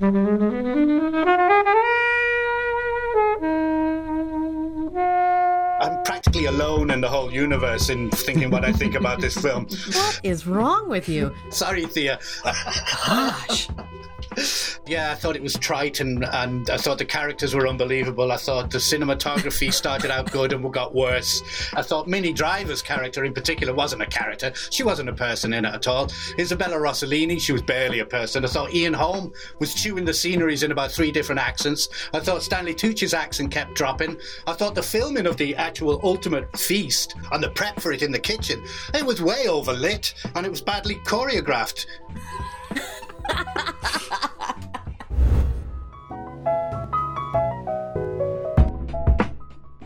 I'm alone in the whole universe in thinking what I think about this film. What is wrong with you? Sorry, Thea. Gosh. Yeah, I thought it was trite and, and I thought the characters were unbelievable. I thought the cinematography started out good and got worse. I thought Minnie Driver's character in particular wasn't a character. She wasn't a person in it at all. Isabella Rossellini, she was barely a person. I thought Ian Holm was chewing the sceneries in about three different accents. I thought Stanley Tucci's accent kept dropping. I thought the filming of the actual ultimate feast and the prep for it in the kitchen, it was way overlit and it was badly choreographed.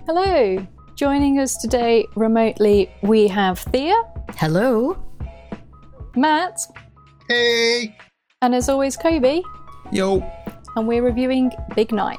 Hello. Joining us today remotely, we have Thea, Hello. Matt, Hey! and as always, Kobe, Yo. and we're reviewing Big Night.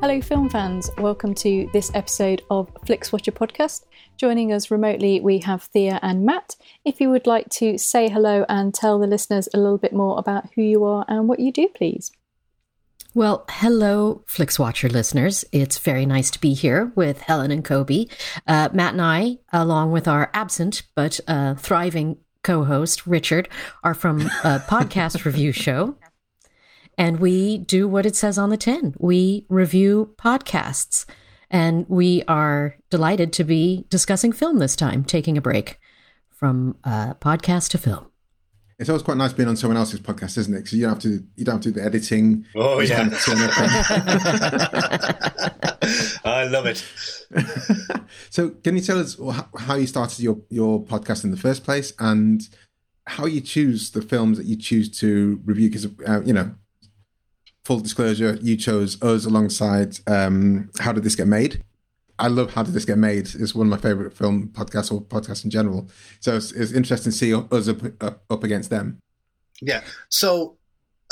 Hello, film fans. Welcome to this episode of FlixWatcher podcast. Joining us remotely, we have Thea and Matt. If you would like to say hello and tell the listeners a little bit more about who you are and what you do, please. Well, hello, FlixWatcher listeners. It's very nice to be here with Helen and Kobe. Uh, Matt and I, along with our absent but uh, thriving co host, Richard, are from a podcast review show. And we do what it says on the tin we review podcasts. And we are delighted to be discussing film this time, taking a break from uh, podcast to film. It's always quite nice being on someone else's podcast, isn't it? Because you don't have to you don't have to do the editing. Oh, yeah. kind of I love it. so, can you tell us how you started your your podcast in the first place, and how you choose the films that you choose to review? Because uh, you know, full disclosure, you chose us alongside. Um, how did this get made? I love How Did This Get Made. It's one of my favorite film podcasts or podcasts in general. So it's, it's interesting to see us up, up up against them. Yeah. So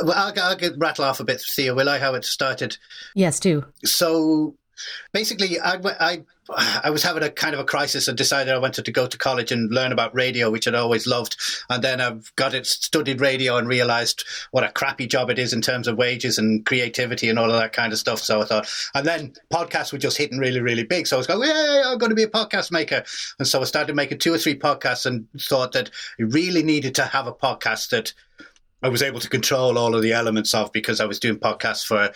well, I'll, I'll get, rattle off a bit, Thea, will I, how it started? Yes, do. So basically, I, I, I was having a kind of a crisis and decided I wanted to go to college and learn about radio, which I'd always loved. And then I've got it, studied radio and realized what a crappy job it is in terms of wages and creativity and all of that kind of stuff. So I thought, and then podcasts were just hitting really, really big. So I was going, yeah, I'm going to be a podcast maker. And so I started making two or three podcasts and thought that I really needed to have a podcast that I was able to control all of the elements of because I was doing podcasts for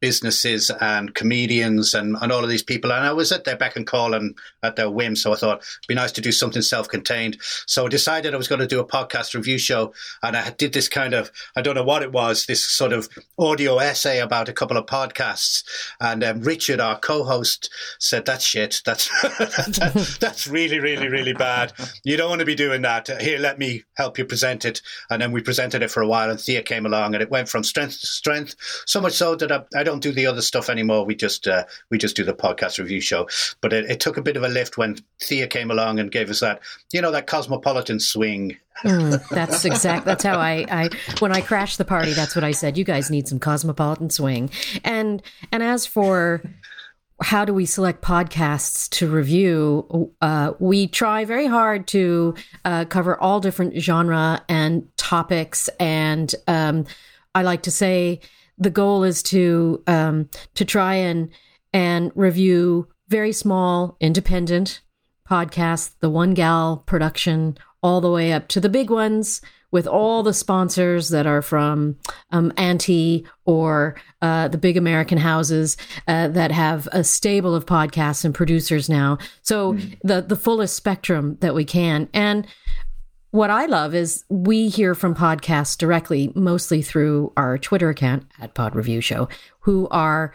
businesses and comedians and, and all of these people. And I was at their beck and call and at their whim. So I thought it'd be nice to do something self contained. So I decided I was going to do a podcast review show. And I did this kind of, I don't know what it was, this sort of audio essay about a couple of podcasts. And um, Richard, our co host, said, That's shit. That's, that- that's really, really, really bad. You don't want to be doing that. Here, let me help you present it. And then we presented it for a while, and Thea came along, and it went from strength to strength. So much so that I, I don't do the other stuff anymore. We just uh, we just do the podcast review show. But it, it took a bit of a lift when Thea came along and gave us that, you know, that cosmopolitan swing. Mm, that's exact. That's how I, I when I crashed the party. That's what I said. You guys need some cosmopolitan swing. And and as for how do we select podcasts to review? Uh, we try very hard to uh, cover all different genre and topics. And um, I like to say the goal is to um, to try and and review very small independent podcasts, the one gal production, all the way up to the big ones with all the sponsors that are from um, Anti or uh, the big American houses uh, that have a stable of podcasts and producers now. So mm. the the fullest spectrum that we can. And what I love is we hear from podcasts directly, mostly through our Twitter account at Pod Review Show, who are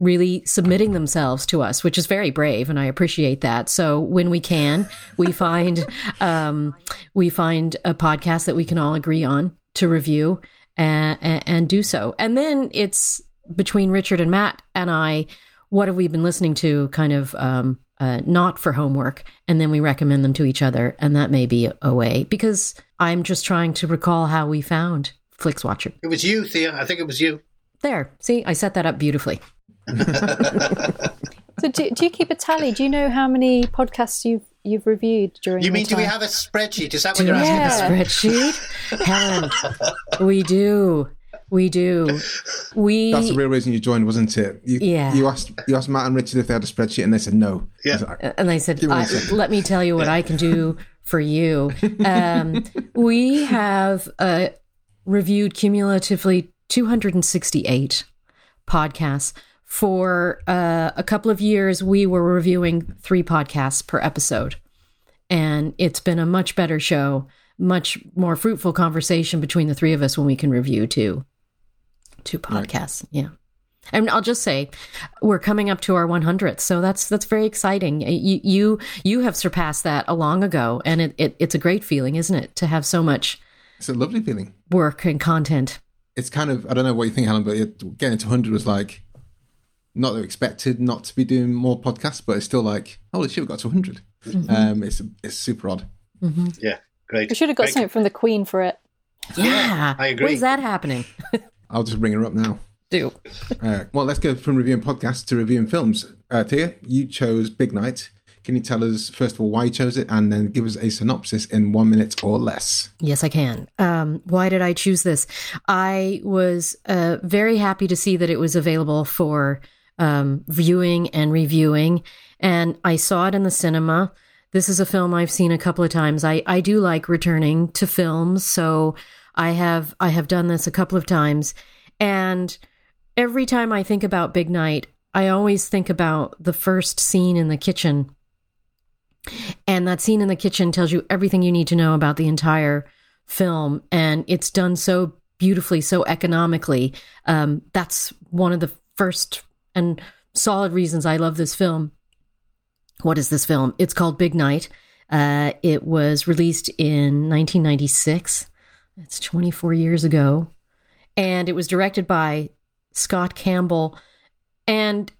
really submitting themselves to us, which is very brave, and I appreciate that. So when we can, we find um, we find a podcast that we can all agree on to review and, and do so, and then it's between Richard and Matt and I. What have we been listening to? Kind of um, uh, not for homework, and then we recommend them to each other, and that may be a way because I'm just trying to recall how we found Flixwatcher. It was you, Thea. I think it was you. There, see, I set that up beautifully. so do, do you keep a tally? Do you know how many podcasts you've you've reviewed during? You mean do we have a spreadsheet? Is that what do you're asking? Yeah. A spreadsheet, Helen. We do. We do. We. That's the real reason you joined, wasn't it? You, yeah. You asked you asked Matt and Richard if they had a spreadsheet, and they said no. Yeah. Like, and they said, "Let me tell you what I can do for you." Um, we have uh, reviewed cumulatively 268 podcasts for uh, a couple of years, we were reviewing three podcasts per episode. And it's been a much better show, much more fruitful conversation between the three of us when we can review two, two podcasts. Right. Yeah. And I'll just say, we're coming up to our 100th, so that's that's very exciting. You you you have surpassed that a long ago, and it, it it's a great feeling, isn't it, to have so much? It's a lovely feeling. Work and content. It's kind of I don't know what you think, Helen, but getting to 100 was like not that expected not to be doing more podcasts, but it's still like, holy shit, we got to 100. Mm-hmm. Um, it's it's super odd. Mm-hmm. Yeah, great. We should have got great. something from the Queen for it. Yeah, I agree. When's that happening? I'll just bring her up now. Do. Uh, well, let's go from reviewing podcasts to reviewing films. Uh, Thea, you chose Big Night. Can you tell us, first of all, why you chose it and then give us a synopsis in one minute or less? Yes, I can. Um, why did I choose this? I was uh, very happy to see that it was available for um, viewing and reviewing. And I saw it in the cinema. This is a film I've seen a couple of times. I, I do like returning to films, so I have I have done this a couple of times. And every time I think about Big Night, I always think about the first scene in the kitchen. And that scene in the kitchen tells you everything you need to know about the entire film. And it's done so beautifully, so economically. Um, that's one of the first and solid reasons I love this film. What is this film? It's called Big Night. Uh, it was released in 1996. It's 24 years ago. And it was directed by Scott Campbell. And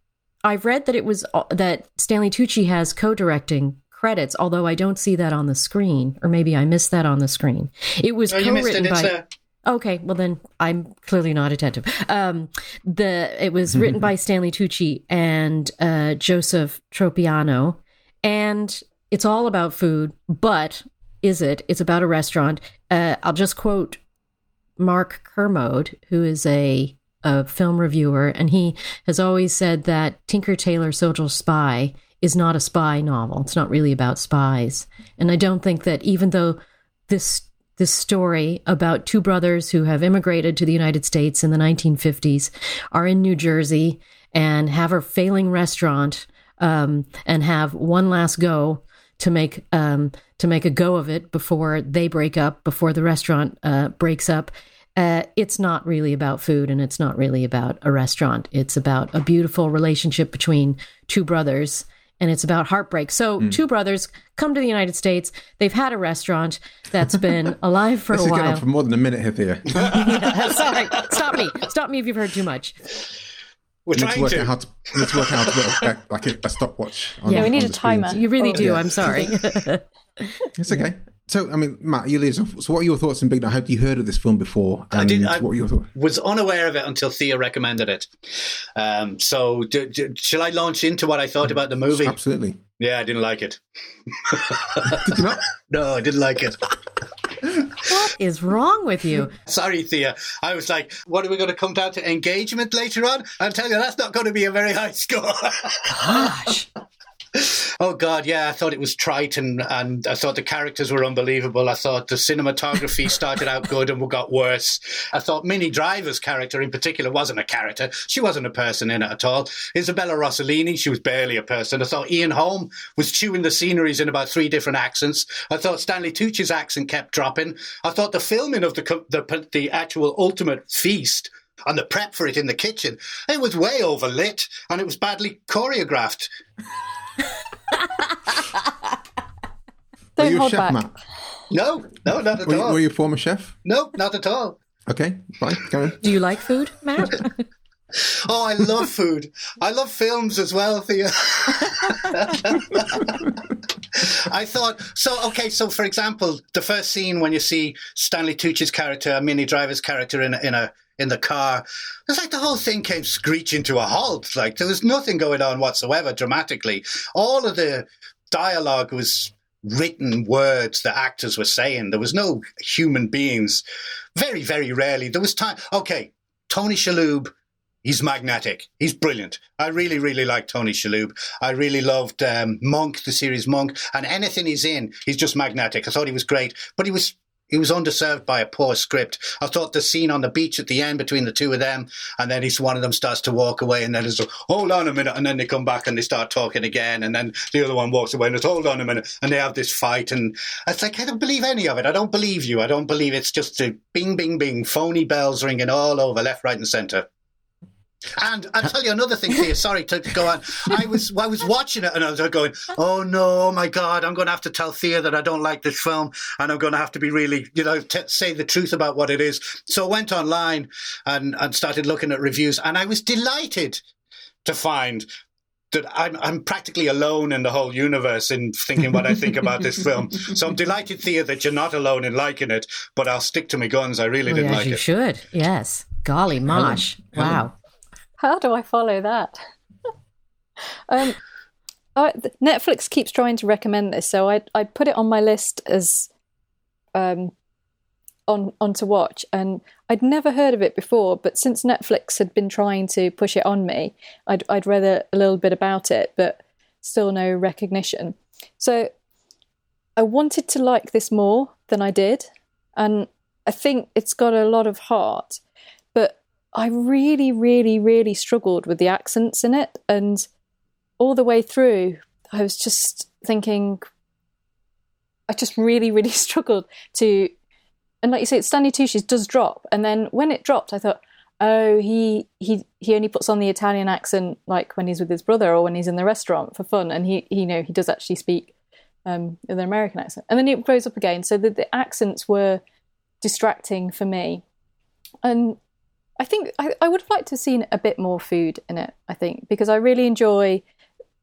I've read that it was uh, that Stanley Tucci has co-directing credits, although I don't see that on the screen, or maybe I missed that on the screen. It was co-written by. A- Okay, well then I'm clearly not attentive. Um, the it was written by Stanley Tucci and uh, Joseph Tropiano, and it's all about food. But is it? It's about a restaurant. Uh, I'll just quote Mark Kermode, who is a a film reviewer, and he has always said that Tinker Tailor Soldier Spy is not a spy novel. It's not really about spies, and I don't think that even though this this story about two brothers who have immigrated to the United States in the 1950s, are in New Jersey, and have a failing restaurant um, and have one last go to make um, to make a go of it before they break up, before the restaurant uh, breaks up. Uh, it's not really about food and it's not really about a restaurant. It's about a beautiful relationship between two brothers and it's about heartbreak. So, mm. two brothers come to the United States. They've had a restaurant that's been alive for this a while. for more than a minute here, yeah, sorry, stop me, stop me if you've heard too much. We're we trying need to work to. out how to, we need to work out how to work like a, a stopwatch. On, Yeah, we need on a the screen. timer. You really Oh, do. yeah. I'm sorry. It's okay. So, I mean, Matt, you lead us. So, what are your thoughts on Big Night? Have you heard of this film before? I And did- I- what were your thoughts? was unaware of it until Thea recommended it. Um, so, d- d- shall I launch into what I thought about the movie? Absolutely. Yeah, I didn't like it. Did you not? No, I didn't like it. what is wrong with you? Sorry, Thea. I was like, what are we going to come down to engagement later on? I'll tell you, that's not going to be a very high score. Gosh. Oh God, yeah, I thought it was trite, and, and I thought the characters were unbelievable. I thought the cinematography started out good and got worse. I thought Minnie Driver's character, in particular, wasn't a character. She wasn't a person in it at all. Isabella Rossellini, she was barely a person. I thought Ian Holm was chewing the sceneries in about three different accents. I thought Stanley Tucci's accent kept dropping. I thought the filming of the the, the actual ultimate feast and the prep for it in the kitchen, it was way overlit and it was badly choreographed. Don't were you a hold chef, back. Matt? No, no, not at Were you, all. were you a former chef? No, not at all. Okay, fine, go on. Do you like food, Matt? Oh, I love food. I love films as well, Thea. I thought so. Okay, so for example, the first scene when you see Stanley Tucci's character, Minnie Driver's character in a, in a in the car, it's like the whole thing came screeching to a halt. Like there was nothing going on whatsoever dramatically. All of the dialogue was written words the actors were saying. There was no human beings. Very, very rarely. There was time. Okay, Tony Shalhoub He's magnetic. He's brilliant. I really, really like Tony Shalhoub. I really loved um, Monk, the series Monk, and anything he's in, he's just magnetic. I thought he was great, but he was he was underserved by a poor script. I thought the scene on the beach at the end between the two of them, and then he's one of them starts to walk away, and then a hold on a minute, and then they come back and they start talking again, and then the other one walks away and it's hold on a minute, and they have this fight, and it's like I don't believe any of it. I don't believe you. I don't believe it's just a bing, bing, bing, phony bells ringing all over left, right, and centre. And I'll tell you another thing, Thea. Sorry to go on. I was I was watching it and I was going, "Oh no, oh my God! I'm going to have to tell Thea that I don't like this film, and I'm going to have to be really, you know, t- say the truth about what it is." So I went online and and started looking at reviews, and I was delighted to find that I'm, I'm practically alone in the whole universe in thinking what I think about this film. So I'm delighted, Thea, that you're not alone in liking it. But I'll stick to my guns. I really oh, didn't As like you it. You should. Yes. Golly mosh. Helen. Wow. How do I follow that? um, I, Netflix keeps trying to recommend this, so I I put it on my list as um on on to watch, and I'd never heard of it before. But since Netflix had been trying to push it on me, I'd I'd read a, a little bit about it, but still no recognition. So I wanted to like this more than I did, and I think it's got a lot of heart, I really, really, really struggled with the accents in it. And all the way through, I was just thinking, I just really, really struggled to. And like you say, Stanley Tucci's does drop. And then when it dropped, I thought, oh, he he he only puts on the Italian accent like when he's with his brother or when he's in the restaurant for fun. And he, he you know, he does actually speak um, an American accent. And then it grows up again. So the, the accents were distracting for me. And I think I, I would have liked to have seen a bit more food in it, I think, because I really enjoy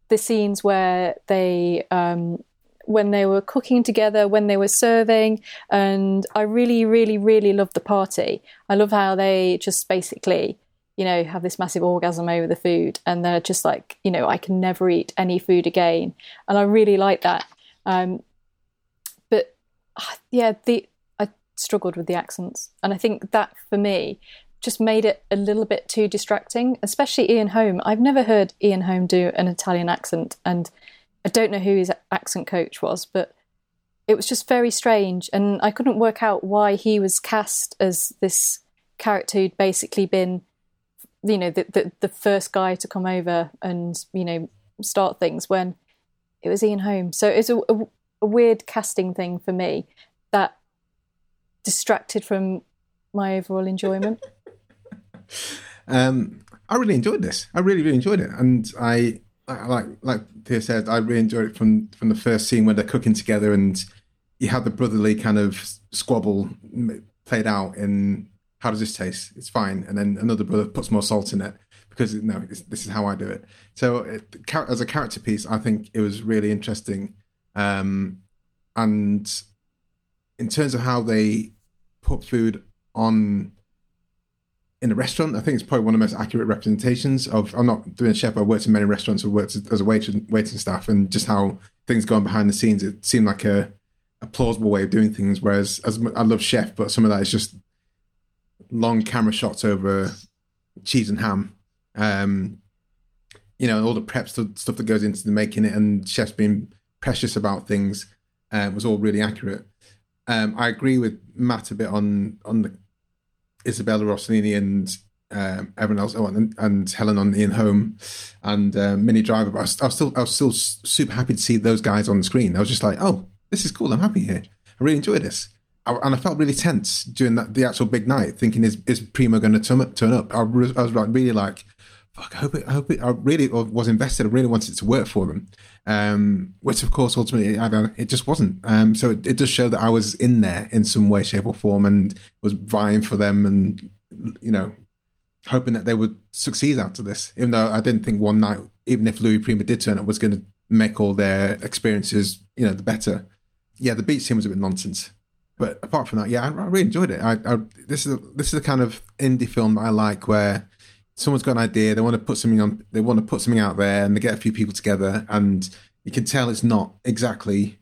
the scenes where they um, when they were cooking together, when they were serving, and I really, really, really love the party. I love how they just basically, you know, have this massive orgasm over the food, and they're just like, you know, I can never eat any food again, and I really like that. Um, but ah, yeah, the I struggled with the accents, and I think that for me just made it a little bit too distracting, especially Ian Holm. I've never heard Ian Holm do an Italian accent, and I don't know who his accent coach was, but it was just very strange, and I couldn't work out why he was cast as this character who'd basically been, you know, the the, the first guy to come over and you know start things when it was Ian Holm. So it's a, a, a weird casting thing for me that distracted from my overall enjoyment. Um, I really enjoyed this. I really, really enjoyed it, and I, I like like Thea said, I really enjoyed it from from the first scene where they're cooking together, and you have the brotherly kind of squabble played out in how does this taste? It's fine, and then another brother puts more salt in it because no, this is how I do it. So it, as a character piece, I think it was really interesting, um, and in terms of how they put food on in a restaurant. I think it's probably one of the most accurate representations of. I'm not doing a chef. I worked in many restaurants. I worked as a waiting waiting staff, and just how things go on behind the scenes. It seemed like a, a plausible way of doing things. Whereas, as I love chef, but some of that is just long camera shots over cheese and ham. Um, you know, all the prep stuff, stuff that goes into the making it, and chefs being precious about things uh, was all really accurate. Um, I agree with Matt a bit on on the Isabella Rossellini and um, everyone else, oh, and, and, Helen on Ian Holm and uh, Minnie Driver. But I was, I was, still, I was still super happy to see those guys on the screen. I was just like, oh, this is cool. I'm happy here. I really enjoy this. I, and I felt really tense during that, the actual big night, thinking, is, is Primo going to turn, turn up? I was, I was like, really like, fuck, I hope it, I hope it, I really was invested. I really wanted it to work for them. Um, which of course, ultimately, I it just wasn't. Um, so it, it does show that I was in there in some way, shape or form and was vying for them and, you know, hoping that they would succeed after this, even though I didn't think one night, even if Louis Prima did turn up, was going to make all their experiences, you know, the better. Yeah, the beach scene was a bit nonsense. But apart from that, yeah, I, I really enjoyed it. I, I, this is a, this is the kind of indie film that I like, where someone's got an idea, they want to put something on, they want to put something out there, and they get a few people together, and you can tell it's not exactly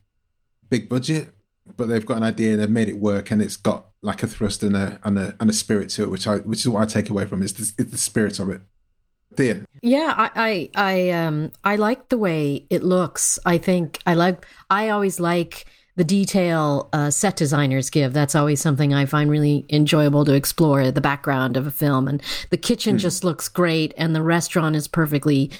big budget, but they've got an idea, they've made it work, and it's got like a thrust and a and a, and a spirit to it, which I which is what I take away from it, is the, it's the spirit of it. Thea. Yeah, I, I I um I like the way it looks. I think I like I always like the detail uh, set designers give. That's always something I find really enjoyable to explore the background of a film. And the kitchen mm. just looks great, and the restaurant is perfectly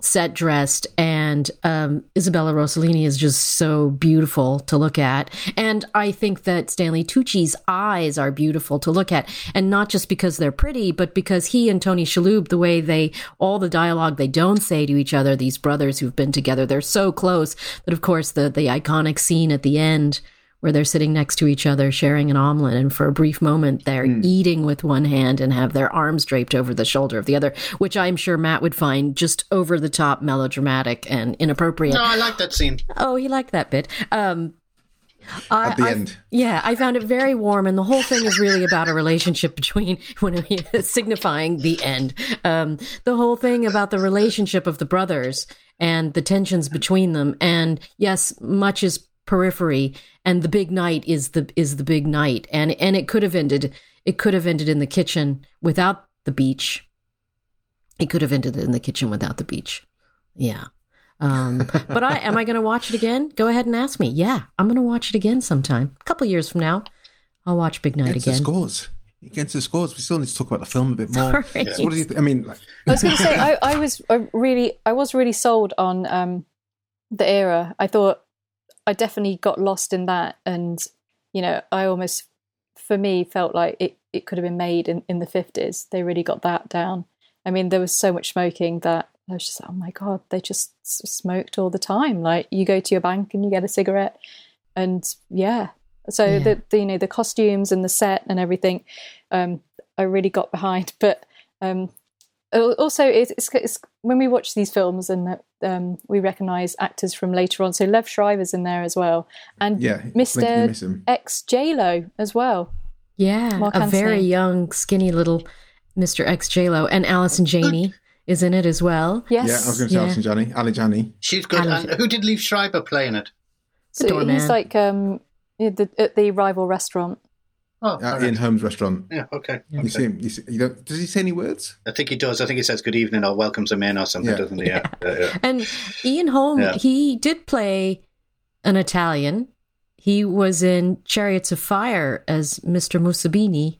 set dressed and um, isabella rossellini is just so beautiful to look at. And i think that stanley tucci's eyes are beautiful to look at. And not just because they're pretty but because he and tony shalhoub the way they all the dialogue they don't say to each other these brothers who've been together they're so close. That of course the the iconic scene at the end where they're sitting next to each other sharing an omelet and for a brief moment they're mm. eating with one hand and have their arms draped over the shoulder of the other which i'm sure matt would find just over the top melodramatic and inappropriate no i like that scene oh he liked that bit um, I, At the I, end. Yeah, I found it very warm, and the whole thing is really about a relationship between when signifying the end. Um, the whole thing about the relationship of the brothers and the tensions between them, and yes, much is periphery and the big night is the is the big night. And and it could have ended it could have ended in the kitchen without the beach. It could have ended in the kitchen without the beach. Yeah. Um, but i am i going to watch it again? Go ahead and ask me. Yeah i'm going to watch it again sometime. A couple years from now i'll watch big night again. against again. the scores against the scores. We still need to talk about the film a bit more. So what do you th- i mean like- i was going to say I, I was I really i was really sold on um, the era. I thought I definitely got lost in that, and you know, I almost, for me, felt like it it could have been made in in the fifties. They really got that down. I mean, there was so much smoking that I was just, oh my god, they just smoked all the time. Like you go to your bank and you get a cigarette, and yeah. So yeah. The, the, you know the costumes and the set and everything, um, I really got behind. But um, also it's, it's, it's, when we watch these films and um, we recognize actors from later on. So Liev Schreiber's in there as well, and yeah, Mr. X J Lo as well. Yeah, Marc a Anthony. very young, skinny little Mr. X J Lo, and Allison Janney is in it as well. Yes, yeah, I was going to say yeah. Allison Janney, Ali Janney. She's good. And who did Liev shriver play in it? So he's like um, the, at the rival restaurant. Oh, uh, Ian Holm's restaurant. Yeah, okay. You okay. see him. You, see, you don't, does he say any words? I think he does. I think he says "Good evening" or "Welcomes him in" or something, yeah. doesn't he? Yeah. yeah. yeah and Ian Holm, he did play an Italian. He was in Chariots of Fire as Mr. Mussabini,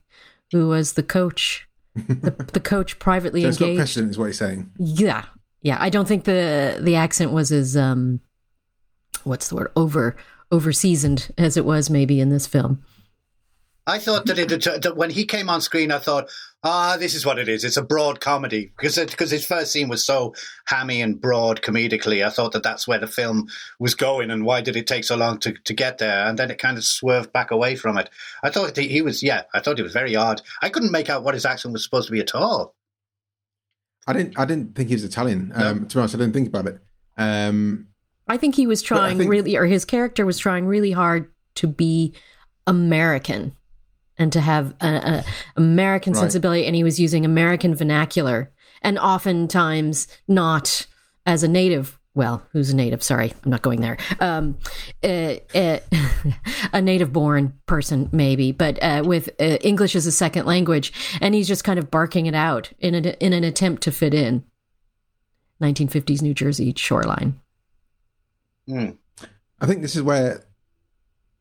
who was the coach, the, the coach privately so engaged. It's not precedent, is what he's saying. Yeah, yeah. I don't think the the accent was as um, what's the word over over seasoned as it was maybe in this film. I thought that, it, that when he came on screen, I thought, ah, this is what it is. It's a broad comedy because because his first scene was so hammy and broad comedically. I thought that that's where the film was going, and why did it take so long to, to get there? And then it kind of swerved back away from it. I thought he was, yeah, I thought it was very odd. I couldn't make out what his accent was supposed to be at all. I didn't. I didn't think he was Italian. No. Um, to be honest, I didn't think about it. Um, I think he was trying think, really, or his character was trying really hard to be American and to have an American right. sensibility, and he was using American vernacular, and oftentimes not as a native. Well, who's a native? Sorry, I'm not going there. Um, uh, uh, a native-born person, maybe, but uh, with uh, English as a second language, and he's just kind of barking it out in a, in an attempt to fit in. 1950s New Jersey shoreline. Mm. I think this is where,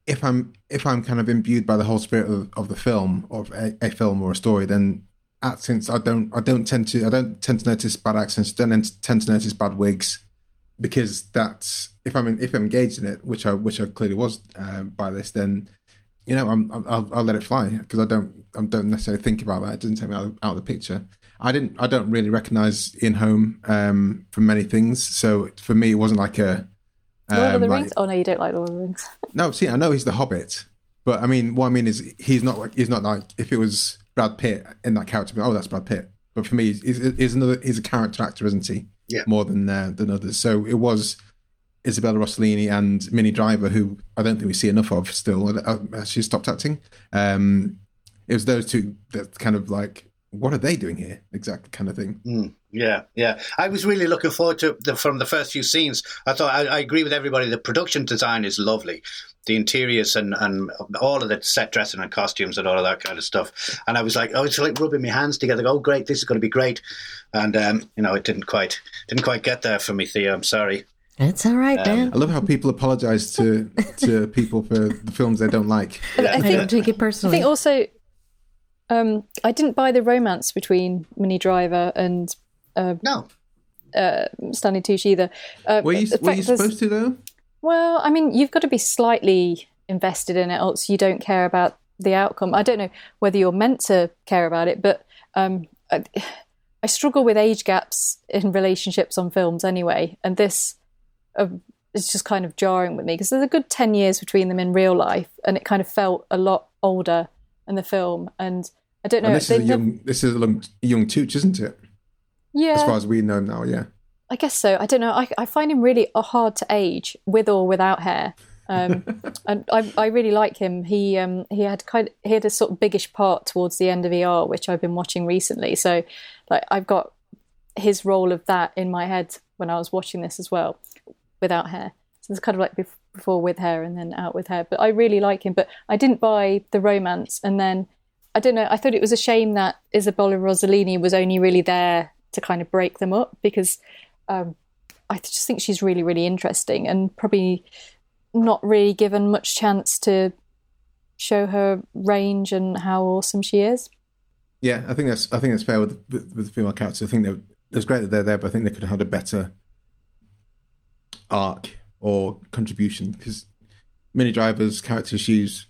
if I'm if I'm kind of imbued by the whole spirit of, of the film, of a, a film or a story, then accents I don't I don't tend to I don't tend to notice bad accents. Don't tend to notice bad wigs because that's if I'm in, if I'm engaged in it, which I which I clearly was uh, by this, then you know I'm I'll, I'll let it fly because I don't I don't necessarily think about that. It doesn't take me out, out of the picture. I didn't I don't really recognize Ian Holm um, from many things, so for me it wasn't like a Lord of um, the like- Rings. Oh no, you don't like Lord of the Rings. no, see, I know he's the Hobbit, but I mean, what I mean is he's not like he's not like if it was Brad Pitt in that character, oh, that's Brad Pitt. But for me, he's, he's another he's a character actor, isn't he? Yeah. More than uh, than others. So it was Isabella Rossellini and Minnie Driver, who I don't think we see enough of still. Uh, She stopped acting. Um, it was those two that kind of like, what are they doing here? Exactly, kind of thing. Mm, yeah, yeah. I was really looking forward to the, from the first few scenes. I thought I, I agree with everybody. The production design is lovely, the interiors and, and all of the set dressing and costumes and all of that kind of stuff. And I was like, oh, it's like rubbing my hands together. Oh, great, this is going to be great. And um, you know, it didn't quite didn't quite get there for me, Thea. I'm sorry. It's all right, man. I love how people apologize to to people for the films they don't like. I I think don't take it personally. I think also, um, I didn't buy the romance between Minnie Driver and No, uh, Stanley Tucci either. Uh, Were you were you supposed to though? Well, I mean, you've got to be slightly invested in it, else you don't care about the outcome. I don't know whether you're meant to care about it, but um, I, I struggle with age gaps in relationships on films anyway, and this uh, is just kind of jarring with me because there's a good ten years between them in real life, and it kind of felt a lot older in the film. And I don't know. And this is a young this is a young, young Tooch, isn't it? yeah, As far as we know now, yeah. I guess so. I don't know. I, I find him really hard to age with or without hair. Um, and I, I really like him. He um, he had kind he had a sort of biggish part towards the end of ER, which I've been watching recently. So, like, I've got his role of that in my head when I was watching this as well, without hair. So it's kind of like before with her and then out with her. But I really like him. But I didn't buy the romance, and then I don't know. I thought it was a shame that Isabella Rossellini was only really there to kind of break them up because um, I just think she's really, really interesting and probably not really given much chance to show her range and how awesome she is. Yeah, I think that's I think that's fair with with, with the female characters. I think they're, it's great that they're there, but I think they could have had a better arc or contribution because Minnie Driver's character, she's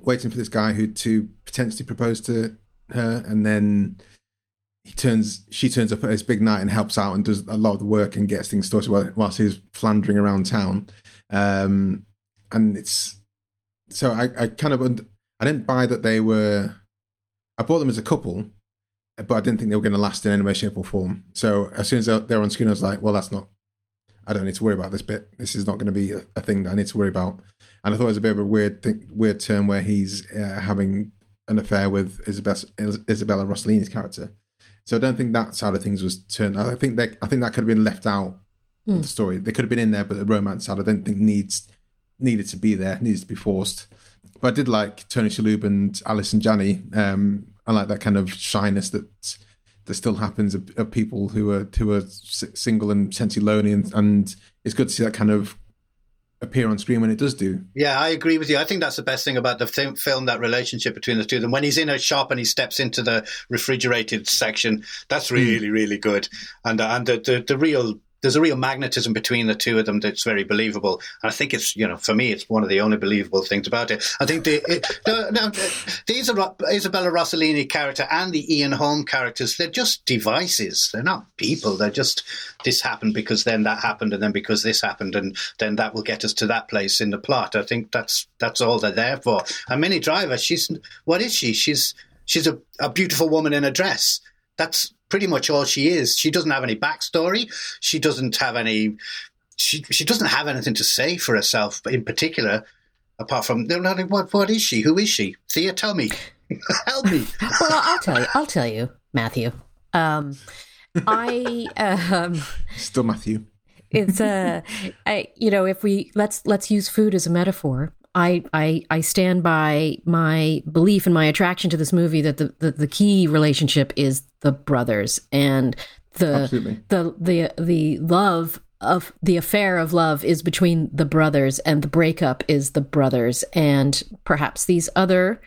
waiting for this guy who to potentially propose to her, and then he turns she turns up at his big night and helps out and does a lot of the work and gets things sorted whilst he's floundering around town. Um, and it's so I, I kind of I didn't buy that they were. I bought them as a couple, but I didn't think they were going to last in any way, shape, or form. So as soon as they were on screen, I was like, well, that's not. I don't need to worry about this bit. This is not going to be a, a thing that I need to worry about. And I thought it was a bit of a weird thing, weird turn where he's uh, having an affair with Isabella, Isabella Rossellini's character. So I don't think that side of things was turned. I think that I think that could have been left out of the story. They could have been in there, but the romance side I don't think needs needed to be there, needs to be forced. But I did like Tony Shalhoub and Allison Janney. Um, I like that kind of shyness that that still happens of, of people who are who are s- single and potentially lonely, and, and it's good to see that kind of appear on screen when it does do. Yeah, I agree with you. I think that's the best thing about the film, that relationship between the two of them. When he's in a shop and he steps into the refrigerated section, that's really, really good. And uh, and the, the the real there's a real magnetism between the two of them that's very believable. And I think it's you know for me it's one of the only believable things about it. I think the it, the, no, the Isabella, Rossellini character and the Ian Holm characters they're just devices. They're not people. They're just this happened because then that happened and then because this happened and then that will get us to that place in the plot. I think that's that's all they're there for. And Minnie Driver, she's what is she? She's she's a, a beautiful woman in a dress. That's pretty much all she is. She doesn't have any backstory. She doesn't have any. She she doesn't have anything to say for herself in particular, apart from no, no, what what is she? Who is she? Thea, tell me, help me. well, I'll tell you. I'll tell you, Matthew. Um, I um, Still Matthew. it's uh, I you know if we let's let's use food as a metaphor. I, I I stand by my belief and my attraction to this movie that the, the, the key relationship is the brothers and the Absolutely. the the the love of the affair of love is between the brothers and the breakup is the brothers and perhaps these other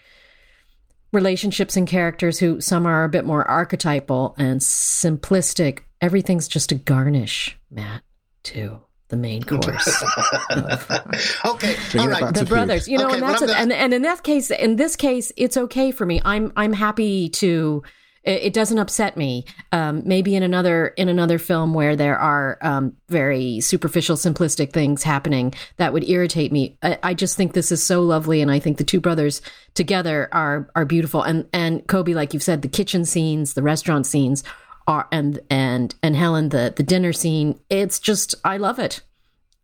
relationships and characters who some are a bit more archetypal and simplistic everything's just a garnish matt to the main course okay, Bring all it right. back the brothers food. you know Okay, and that's I'm gonna- and and in that case in this case it's okay for me i'm i'm happy to it it doesn't upset me um, maybe in another in another film where there are um, very superficial simplistic things happening that would irritate me I, I just think this is so lovely and i think the two brothers together are are beautiful and and kobe like you've said the kitchen scenes the restaurant scenes are and and and helen the the dinner scene it's just i love it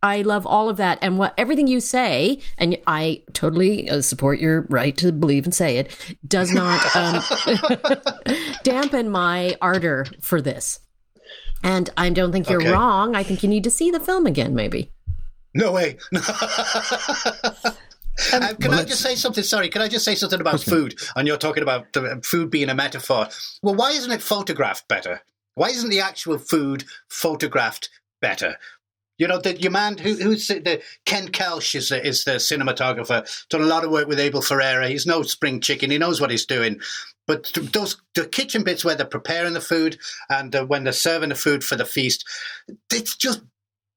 I love all of that, and what everything you say, and I totally uh, support your right to believe and say it, does not um, dampen my ardor for this. And I don't think you're Okay. wrong. I think you need to see the film again, maybe. No way. Um, can well, I just say something? Sorry, can I just say something about food? And you're talking about the food being a metaphor. Well, why isn't it photographed better? Why isn't the actual food photographed better? You know, the your man who, who's the, the Ken Kelsch is the, is the cinematographer. Done a lot of work with Abel Ferrara. He's no spring chicken. He knows what he's doing. But those the kitchen bits where they're preparing the food and uh, when they're serving the food for the feast, it's just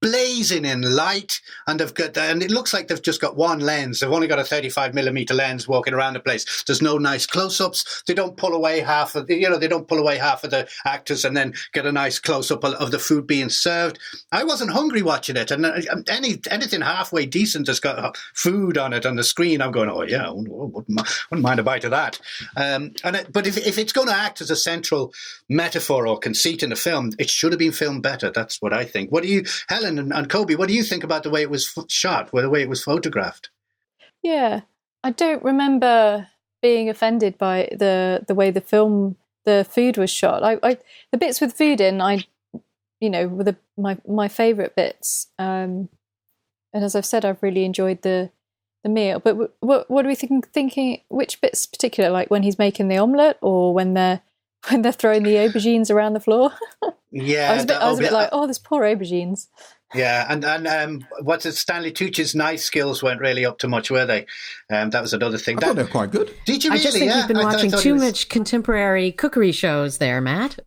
blazing in light and they've got and it looks like they've just got one lens. They've only got a 35 millimeter lens walking around the place. There's no nice close-ups. They don't pull away half of the you know they don't pull away half of the actors and then get a nice close-up of the food being served. I wasn't hungry watching it and uh, any anything halfway decent has got uh, food on it on the screen. I'm going oh yeah I wouldn't, mind a bite of that. Um, and it, but if, if it's going to act as a central metaphor or conceit in the film it should have been filmed better. That's what i think. What do you helen and, and kobe what do you think about the way it was shot or the way it was photographed Yeah, I don't remember being offended by the the way the film the food was shot. I, I the bits with food in, I you know, were the my my favorite bits. Um, and as I've said, I've really enjoyed the the meal. But w- what what are we thinking? Thinking which bits particular, like when he's making the omelette or when they're when they're throwing the aubergines around the floor? yeah I was a bit, I was a bit like, oh, there's poor aubergines. Yeah, and and um, what's it? Stanley Tucci's knife skills weren't really up to much, were they? Um, that was another thing. I thought they were quite good. did you Really? I just think yeah, you've been I watching thought too was- much contemporary cookery shows there, Matt.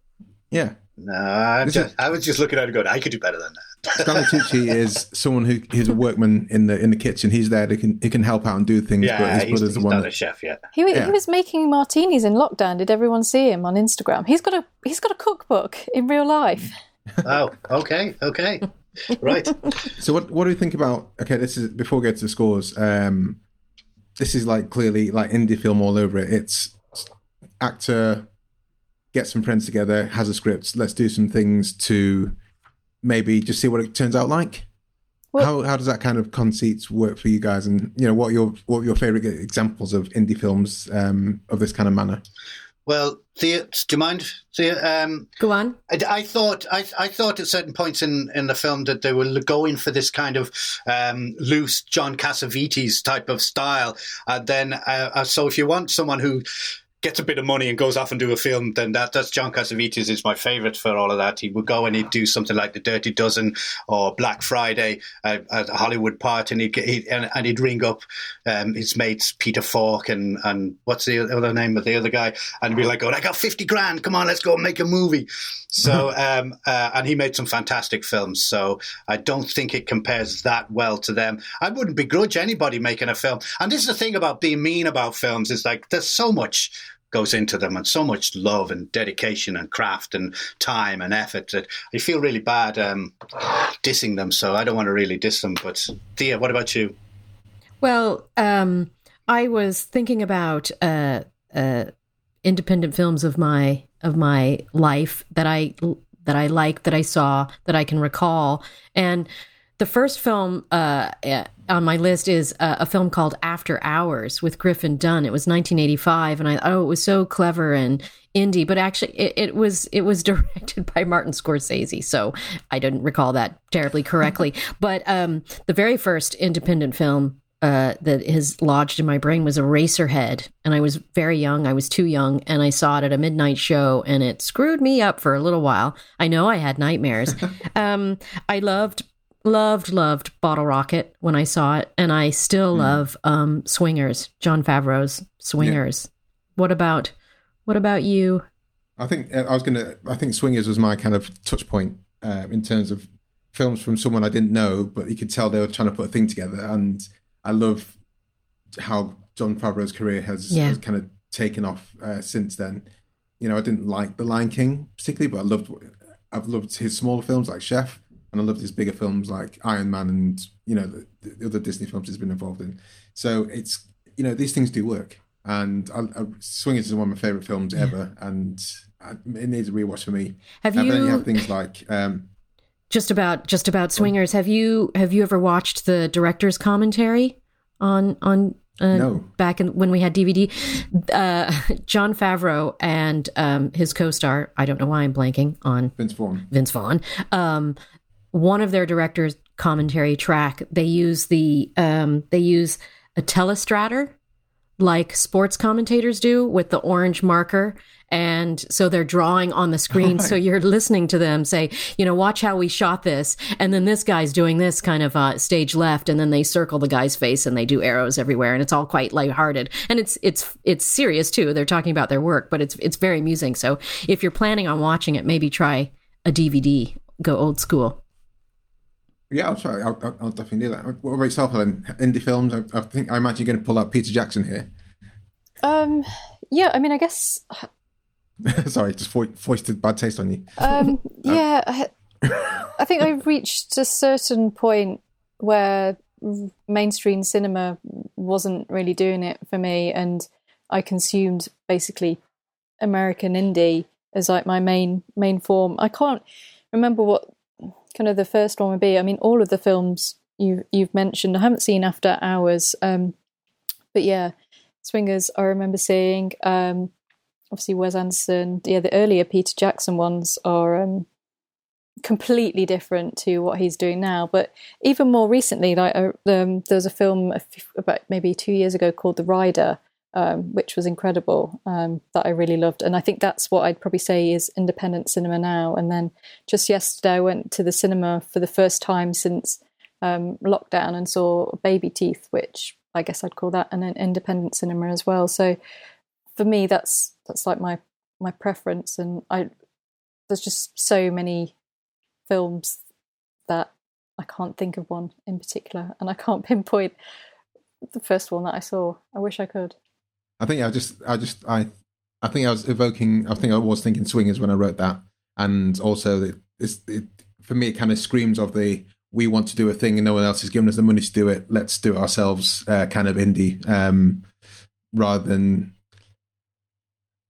Yeah. No, I, This just, I was just looking at it going, I could do better than that. Stanley Tucci is someone who's a workman in the in the kitchen. He's there. He can he can help out and do things. but yeah, his he's, brother's he's the one. not that- a chef yet. He, Yeah. he was making martinis in lockdown. Did everyone see him on Instagram? He's got a he's got a cookbook in real life. Oh, okay, okay, right. So what what do we think about? Okay, this is before we get to the scores. Um, this is like clearly like indie film all over it. It's actor get some friends together, has a script. Let's do some things to maybe just see what it turns out like. Well- how how does that kind of conceit work for you guys? And you know what are your what are your favorite examples of indie films um, of this kind of manner? Well, Thea, do you mind? Thea, um, Go on. I, I thought I, I thought at certain points in, in the film that they were going for this kind of um, loose John Cassavetes type of style. And then, uh, uh, so if you want someone who gets a bit of money and goes off and do a film, then that that's John Cassavetes is my favorite for all of that. He would go and he'd do something like The Dirty Dozen or Black Friday at a Hollywood part, and he'd, he'd and, and he'd ring up um, his mates Peter Falk and and what's the other name of the other guy, and be like, "Oh, I got fifty grand. Come on, let's go and make a movie." So, um, uh, and he made some fantastic films. So, I don't think it compares that well to them. I wouldn't begrudge anybody making a film. And this is the thing about being mean about films is like there's so much goes into them and so much love and dedication and craft and time and effort that I feel really bad um, dissing them. So I don't want to really diss them. But Thea, what about you? Well, um, I was thinking about uh, uh, independent films of my of my life that I that I like, that I saw, that I can recall, and the first film uh, uh, on my list is uh, a film called After Hours with Griffin Dunne. It was 1985, and I oh, it was so clever and indie, but actually, it, it was it was directed by Martin Scorsese, so I didn't recall that terribly correctly. but um, the very first independent film uh, that has lodged in my brain was Eraserhead, and I was very young. I was too young, and I saw it at a midnight show, and it screwed me up for a little while. I know I had nightmares. um, I loved, loved, loved Bottle Rocket when I saw it, and I still mm. love um, Swingers, Jon Favreau's Swingers. Yeah. What about, what about you? I think uh, I was gonna. I think Swingers was my kind of touch point uh, in terms of films from someone I didn't know, but you could tell they were trying to put a thing together. And I love how Jon Favreau's career has, yeah. has kind of taken off uh, since then. You know, I didn't like The Lion King particularly, but I loved I've loved his smaller films like Chef, and I love these bigger films like Iron Man and you know the, the other Disney films he's been involved in. So it's you know these things do work, and I, I, Swingers is one of my favorite films yeah. ever, and I, it needs a rewatch for me. Have and you? then you have things like. Um, just about just about swingers have you have you ever watched the director's commentary on on uh, no. back in when we had dvd uh, jon favreau and um, his co-star i don't know why i'm blanking on vince vaughn vince vaughn um, one of their director's commentary track they use the um, they use a telestrator like sports commentators do with the orange marker and so they're drawing on the screen. so you're listening to them say, you know, watch how we shot this. And then this guy's doing this kind of uh, stage left. And then they circle the guy's face and they do arrows everywhere. And it's all quite lighthearted. And it's, it's, it's serious too. They're talking about their work, but it's, it's very amusing. So if you're planning on watching it, maybe try a DVD, go old school. Yeah, I'll try. I'll, I'll, definitely do that. What about yourself, Helen? Indie films? I, I think I imagine you're going to pull out Peter Jackson here. Um, yeah, I mean, I guess Sorry, just fo- foisted bad taste on you. Um, yeah, I, I think I've reached a certain point where mainstream cinema wasn't really doing it for me, and I consumed basically American indie as like my main main form. I can't remember what kind of the first one would be. I mean, all of the films you you've mentioned, I haven't seen After Hours, um, but yeah, Swingers I remember seeing. Um, obviously Wes Anderson. Yeah, the earlier Peter Jackson ones are um, completely different to what he's doing now. But even more recently, like uh, um, there was a film about maybe two years ago called The Rider, um, which was incredible um, that I really loved. And I think that's what I'd probably say is independent cinema now. And then just yesterday, I went to the cinema for the first time since um, lockdown and saw Baby Teeth, which I guess I'd call that an independent cinema as well. So for me, that's that's like my my preference, and I there's just so many films that I can't think of one in particular, and I can't pinpoint the first one that I saw. I wish I could. I think I just, I just, I, I think I was evoking. I think I was thinking swingers when I wrote that, and also it's, it, for me, it kind of screams of the we want to do a thing and no one else is giving us the money to do it. Let's do it ourselves, uh, kind of indie, um, rather than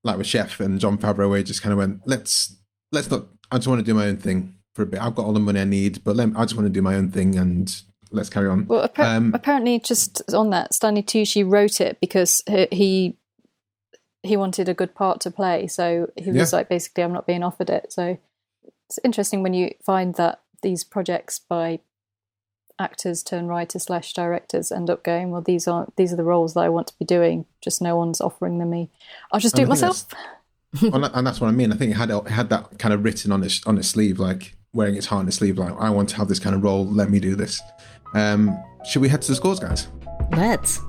like with Chef and Jon Favreau, where he just kind of went, let's let's not. I just want to do my own thing for a bit. I've got all the money I need, but let, I just want to do my own thing and let's carry on. Well, um, apparently, just on that, Stanley Tucci wrote it because he he wanted a good part to play. So he was yeah. like, basically, I'm not being offered it. So it's interesting when you find that these projects by actors turn writers slash directors end up going, well, these are these are the roles that I want to be doing. Just no one's offering them me. I'll just do it myself. and that's what I mean. I think it had it had that kind of written on his on its sleeve, like wearing its heart on its sleeve. Like I want to have this kind of role. Let me do this. Um, should we head to the scores, guys? Let's.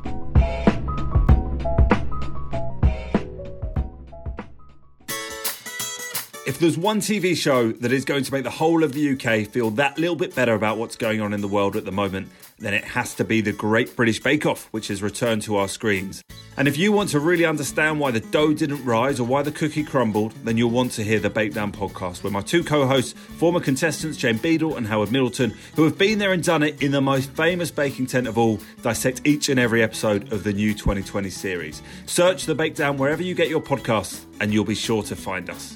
If there's one TV show that is going to make the whole of the UK feel that little bit better about what's going on in the world at the moment, then it has to be the Great British Bake Off, which has returned to our screens. And if you want to really understand why the dough didn't rise or why the cookie crumbled, then you'll want to hear the Bake Down podcast, where my two co hosts, former contestants Jane Beadle and Howard Middleton, who have been there and done it in the most famous baking tent of all, dissect each and every episode of the new 2020 series. Search the Bake Down wherever you get your podcasts, and you'll be sure to find us.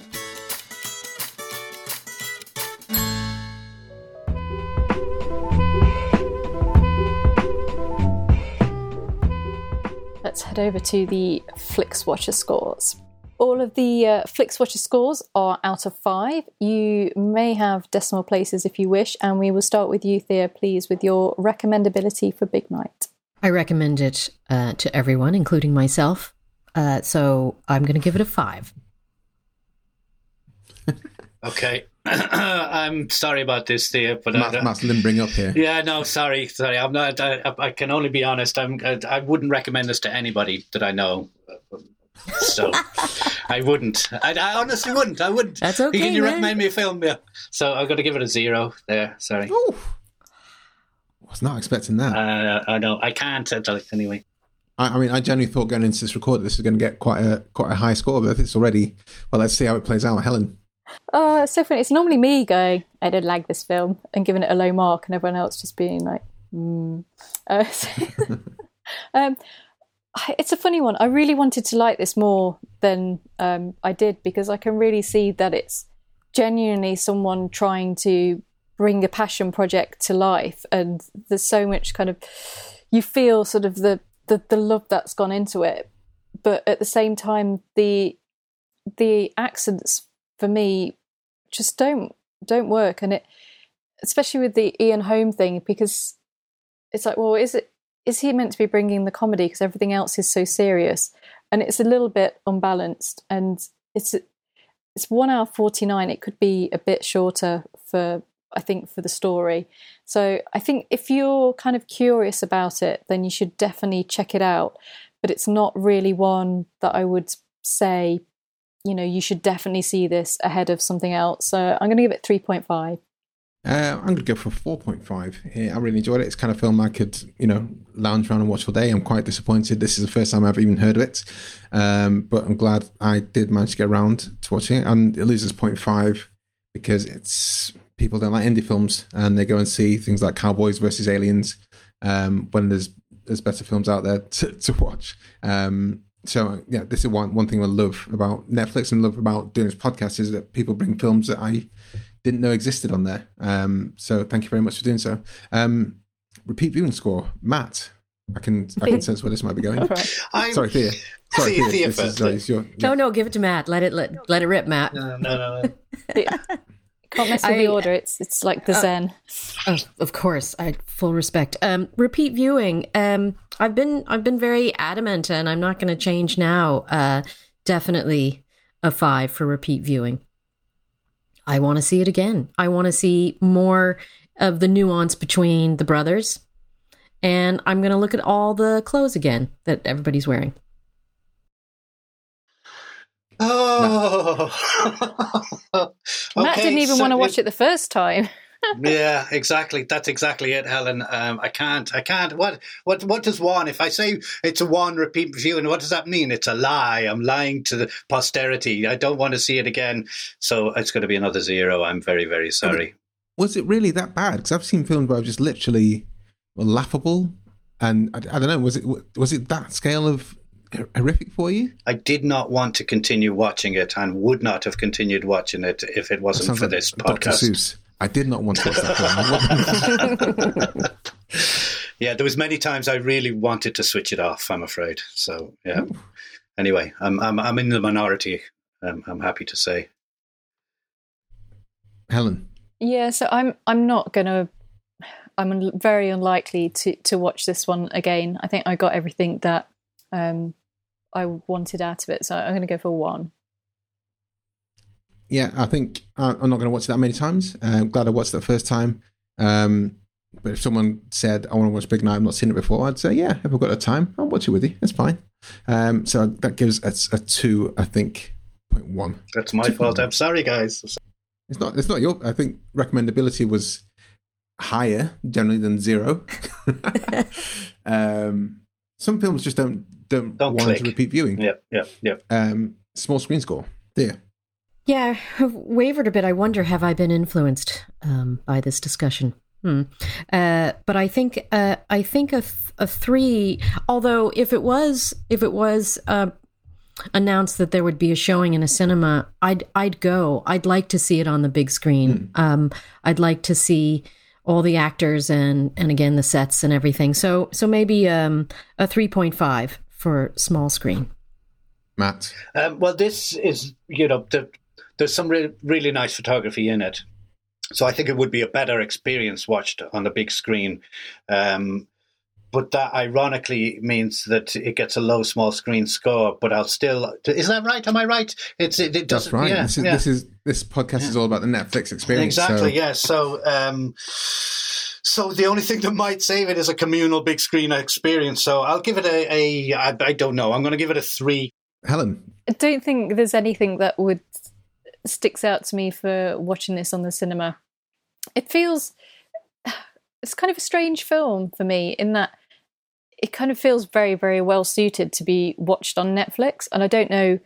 Let's head over to the FlixWatcher scores. All of the uh, FlixWatcher scores are out of five. You may have decimal places if you wish, and we will start with you, Thea, please, with your recommendability for Big Night. I recommend it uh, to everyone, including myself. Uh, so I'm going to give it a five. Okay. I'm sorry about this, Thea, but Matt, I, Matt's limbering up here. yeah, no, sorry, sorry. I'm not. I, I can only be honest. I'm. I, I wouldn't recommend this to anybody that I know. So I wouldn't. I, I honestly wouldn't. I wouldn't. That's okay, Can you man. recommend me a film? Yeah. So I've got to give it a zero. There. Sorry. Oh, was not expecting that. Uh, I know. I can't. Anyway. I, I mean, I genuinely thought going into this record, this is going to get quite a quite a high score, but it's already. Well, let's see how it plays out. Helen, Oh, it's so funny. It's normally me going, I did like this film, and giving it a low mark, and everyone else just being like, hmm. Uh, so- um, it's a funny one. I really wanted to like this more than um, I did because I can really see that it's genuinely someone trying to bring a passion project to life, and there's so much kind of you feel sort of the the, the love that's gone into it, but at the same time the the accents for me just don't don't work. And it especially with the Ian Holm thing because it's like well is it is he meant to be bringing the comedy? Because everything else is so serious. And it's a little bit unbalanced. And it's it's 1 hour 49 it could be a bit shorter for I think for the story. So I think if you're kind of curious about it then you should definitely check it out. But it's not really one that I would say you know you should definitely see this ahead of something else so i'm going to give it 3.5 uh, I'm going to go for four point five. here. I really enjoyed it. It's kind of film I could, you know, lounge around and watch all day. I'm quite disappointed. This is the first time I've even heard of it, um, but I'm glad I did manage to get around to watching it. And it loses 0.5 because it's people don't like indie films and they go and see things like Cowboys versus Aliens um, when there's there's better films out there to, to watch. Um, so yeah, this is one one thing I love about Netflix and love about doing this podcast is that people bring films that I didn't know existed on there. Um, so thank you very much for doing so. Um, repeat viewing score, Matt. I can I can sense where this might be going. I'm, Sorry, Thea. Sorry, Thea- Thea. Thea this is, first. sorry, it's your, No, no, give it to Matt. Let it let, let it rip, Matt. No, no, no. no. can't mess with I- the order it's it's like the zen Oh, of course, I full respect. Um, repeat viewing. Um, I've been I've been very adamant, and I'm not going to change now. Uh, definitely a five for repeat viewing. I want to see it again. I want to see more of the nuance between the brothers, and I'm going to look at all the clothes again that everybody's wearing. Oh. matt Okay, didn't even so want to watch it the first time yeah, exactly. That's exactly it, Helen. Um, I can't. I can't. What? What? What does one? If I say it's a one repeat viewing, what does that mean? It's a lie. I'm lying to the posterity. I don't want to see it again. So it's going to be another zero. I'm very, very sorry. was it really that bad? Because I've seen films where I've just literally were laughable, and I, I don't know. Was it was it that scale of horrific for you? I did not want to continue watching it, and would not have continued watching it if it wasn't for like this Dr. podcast. Seuss. I did not want to watch that film. Yeah, there was many times I really wanted to switch it off. I'm afraid. So yeah. Anyway, I'm I'm I'm in the minority. Um, I'm happy to say. Helen, yeah so i'm i'm not going to i'm very unlikely to to watch this one again i think i got everything that um i wanted out of it so i'm going to go for one yeah, I think I'm not going to watch it that many times. Uh, I'm glad I watched it the first time. Um, but if someone said I want to watch Big Night, I've not seen it before, I'd say yeah, if I've got the time, I'll watch it with you. That's fine. Um, so that gives us a two, I think, point one. That's my fault. I'm sorry, guys. It's not. It's not your. I think recommendability was higher generally than zero. um, some films just don't don't, Don't want to repeat viewing. Yep, yep, yep. Um, small screen score. There. Yeah, I've wavered a bit. I wonder have I been influenced um, by this discussion? Hmm. Uh, but I think uh, I think a, th- a three. Although if it was if it was uh, announced that there would be a showing in a cinema, I'd I'd go. I'd like to see it on the big screen. Um, I'd like to see all the actors and and again the sets and everything. So so maybe um, a three point five for small screen. Matt. Um, well, this is you know the, there's some re- really nice photography in it, so I think it would be a better experience watched on the big screen. Um, but that ironically means that it gets a low small screen score. But I'll still is that right? Am I right? It's it, it does That's right. Yeah, this, is, yeah. this is this podcast is all about the Netflix experience. exactly. so- Yeah. So. Um, so the only thing that might save it is a communal big screen experience. So I'll give it a, a I, I don't know. I'm going to give it a three. Helen, I don't think there's anything that would sticks out to me for watching this on the cinema. It feels it's kind of a strange film for me in that it kind of feels very very well suited to be watched on Netflix and I don't know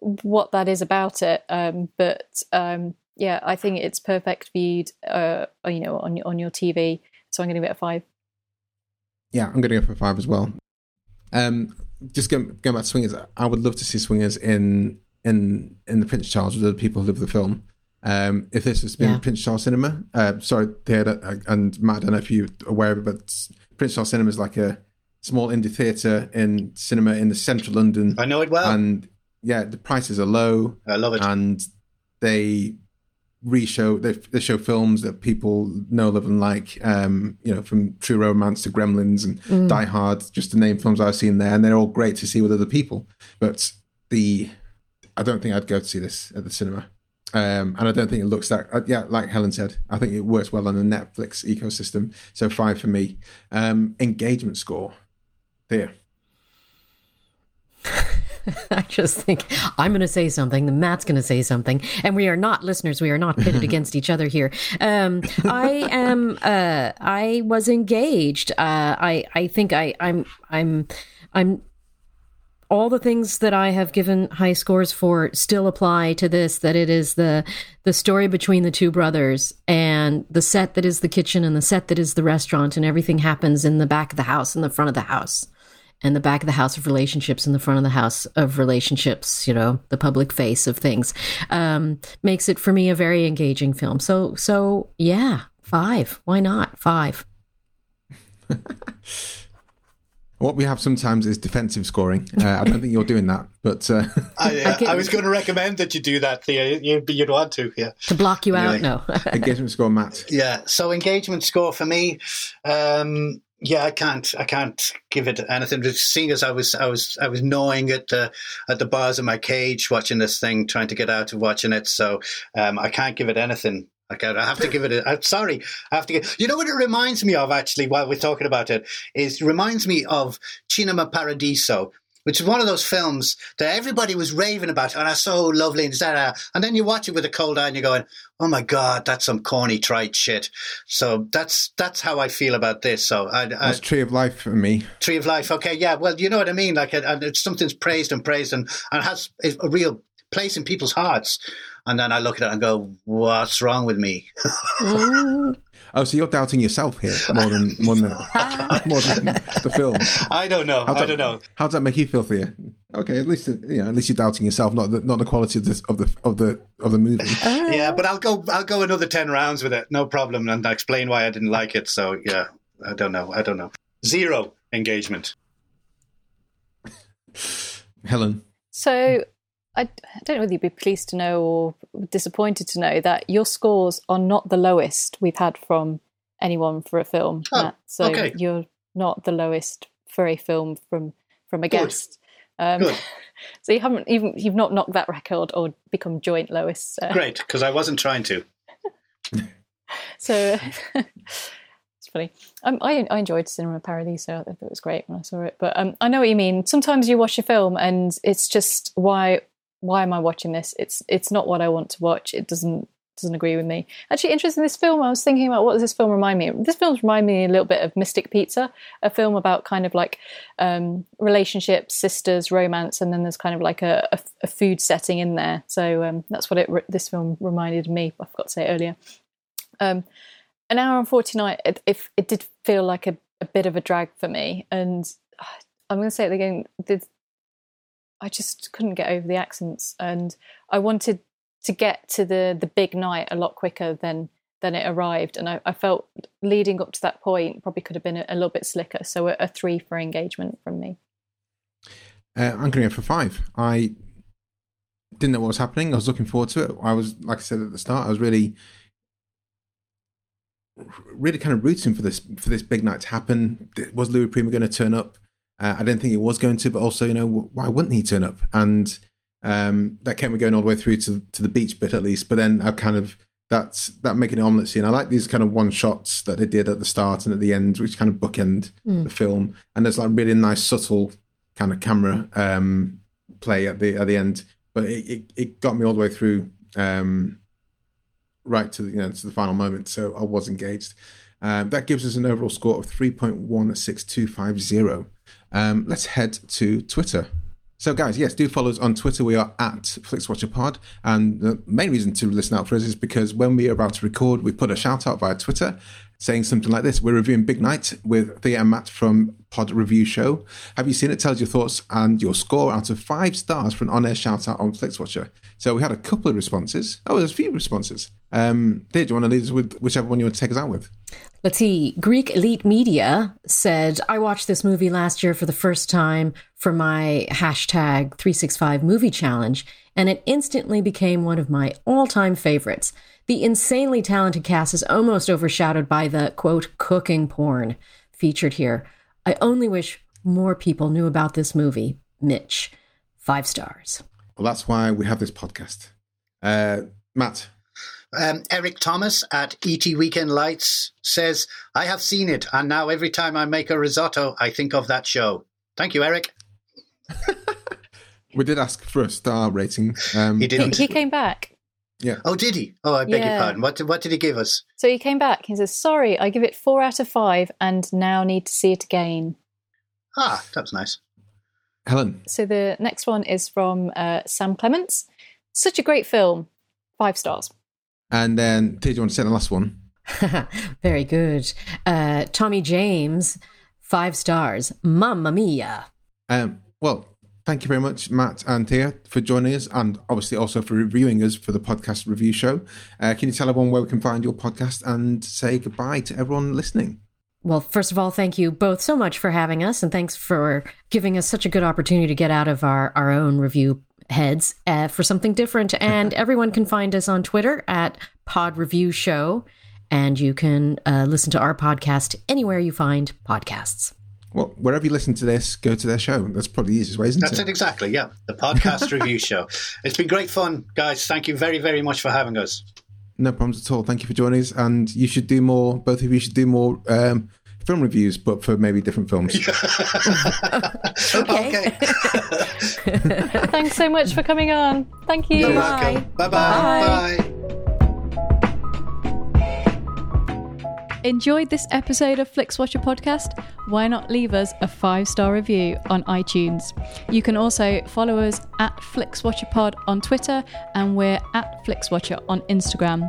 what that is about it um, but um, yeah I think it's perfect viewed uh, you know on your on your TV so I'm going to give it a 5 yeah, I'm going to go for five as well. Um, just going, going back to Swingers, I would love to see Swingers in in in the Prince Charles with the people who live the film. Um, if this has been Yeah. Prince Charles Cinema, uh, sorry, theatre, uh, and Matt, I don't know if you're aware of it, but Prince Charles Cinema is like a small indie theatre in cinema in the central London, I know it well. and yeah, the prices are low. I love it. and they re-show they, they show films that people know love and like um you know from true romance to gremlins and die hard just to name films i've seen there and they're all great to see with other people. But the i don't think i'd go to see this at the cinema. Um and i don't think it looks that uh, yeah like helen said i think it works well on the netflix ecosystem. So five for me. Um engagement score. There I just think I'm going to say something, then Matt's going to say something, and we are not listeners. We are not pitted against each other here. Um, I am. Uh, I was engaged. Uh, I. I think I. I'm. I'm. I'm. All the things that I have given high scores for still apply to this. That it is the the story between the two brothers and the set that is the kitchen and the set that is the restaurant, and everything happens in the back of the house and the front of the house and the back of the house of relationships and the front of the house of relationships you know the public face of things um, makes it for me a very engaging film so so yeah five why not five what we have sometimes is defensive scoring uh, i don't think you're doing that but uh, I, uh, I was going to recommend that you do that, Thea. You, you'd want to, yeah. to block you out Really? no engagement score matt Yeah. So engagement score for me, um, yeah, I can't, I can't give it anything. Just seeing as I was, I was, I was gnawing at the at the bars of my cage watching this thing, trying to get out of watching it. So um, I can't give it anything. I can't, I have to give it. A, I'm sorry. I have to give. You know what it reminds me of actually while we're talking about it is it reminds me of Cinema Paradiso. Which is one of those films that everybody was raving about, and I so lovely and da, da. and then you watch it with a cold eye, and you're going, "Oh my god, that's some corny trite shit." So that's that's how I feel about this. So I, I, that's tree of life for me Tree of Life. Okay, yeah. Well, you know what I mean. Like, and it's something's praised and praised, and and has a real place in people's hearts. And then I look at it and go, "What's wrong with me?" Oh, so you're doubting yourself here more than more than, more than the film. I don't know. How's I that- don't know. How does that make you feel, Thea? Okay, at least you know, at least you're doubting yourself, not the, not the quality of the of the of the of the movie. Yeah, but I'll go. I'll go another ten rounds with it, no problem, and I explain why I didn't like it. So yeah, I don't know. I don't know. Zero engagement. Helen, So I, I don't know whether you'd be pleased to know or disappointed to know that your scores are not the lowest we've had from anyone for a film. Oh, Matt. So okay. you're not the lowest for a film from from a Good. guest. Um, Good. so you haven't even you've not knocked that record or become joint lowest. So, Great, because I wasn't trying to. so it's funny. Um, I I enjoyed Cinema Paradiso. I thought it was great when I saw it. But um, I know what you mean. Sometimes you watch a film and it's just why why am I watching this? It's it's not what I want to watch. It doesn't doesn't agree with me. Actually, interesting. This film, I was thinking about what does this film remind me? of? This film remind me a little bit of Mystic Pizza, a film about kind of like um, relationships, sisters, romance, and then there's kind of like a, a, a food setting in there. So um, that's what it this film reminded me. I forgot to say it earlier. Um, an hour and 49 it, if it did feel like a, a bit of a drag for me and uh, i'm going to say it again the, i just couldn't get over the accents and i wanted to get to the the big night a lot quicker than than it arrived and i, I felt leading up to that point probably could have been a, a little bit slicker so a, a three for engagement from me uh, I'm going to go for five. I didn't know what was happening. I was looking forward to it. I was, like I said at the start, I was really really kind of rooting for this for this big night to happen. Was Louis Prima going to turn up? Uh, I didn't think he was going to, but also, you know, why wouldn't he turn up? And um, that kept me going all the way through to to the beach bit at least. But then I kind of that's that making an omelette scene. I like these kind of one shots that they did at the start and at the end, which kind of bookend mm. the film. And there's like really nice subtle kind of camera um, play at the at the end. But it, it, it got me all the way through um, right to the you know to the final moment. So I was engaged. Um, that gives us an overall score of 3.16250. Um, let's head to Twitter. So, guys, yes, do follow us on Twitter. We are at FlixWatcherPod. And the main reason to listen out for us is because when we are about to record, we put a shout out via Twitter saying something like this We're reviewing Big Night with Thea and Matt from Pod Review Show. Have you seen it? Tell us your thoughts and your score out of five stars for an on air shout out on FlixWatcher. So, we had a couple of responses. Oh, there's a few responses. Um, Thea, do you want to lead us with whichever one you want to take us out with? Let's see. Greek Elite Media said, I watched this movie last year for the first time for my hashtag 365 movie challenge, and it instantly became one of my all time favorites. The insanely talented cast is almost overshadowed by the quote, cooking porn featured here. I only wish more people knew about this movie. Mitch. Five stars. Well, that's why we have this podcast. Uh, Matt, Um, Eric Thomas at ET Weekend Lights says, I have seen it, and now every time I make a risotto, I think of that show. Thank you, Eric. we did ask for a star rating. Um, He He, didn't. he came back. Yeah. Oh, did he? Oh, I beg your pardon. What, what did he give us? So he came back. He says, Sorry, I give it four out of five and now need to see it again. Ah, that's nice. Helen. So the next one is from uh, Sam Clements. Such a great film. Five stars. And then, Thea, do you want to say the last one? Very good. Uh, Tommy James, five stars. Mamma mia. Um, well, thank you very much, Matt and Thea, for joining us and obviously also for reviewing us for the podcast review show. Uh, can you tell everyone where we can find your podcast and say goodbye to everyone listening? Well, first of all, thank you both so much for having us, and thanks for giving us such a good opportunity to get out of our, our own review heads uh, for something different. And everyone can find us on Twitter at Pod Review Show, and you can uh, listen to our podcast anywhere you find podcasts. Well, wherever you listen to this, go to their show. That's probably the easiest way, isn't That's it? That's it exactly, yeah. The podcast review show. It's been great fun, guys. Thank you very, very much for having us. No problems at all. Thank you for joining us. And you should do more, both of you should do more um, film reviews, but for maybe different films. Okay. Thanks so much for coming on. Thank you. You're welcome. Bye-bye. Bye. Enjoyed this episode of FlixWatcher podcast? Why not leave us a five star review on iTunes? You can also follow us at FlixWatcherPod on Twitter and we're at FlixWatcher on Instagram.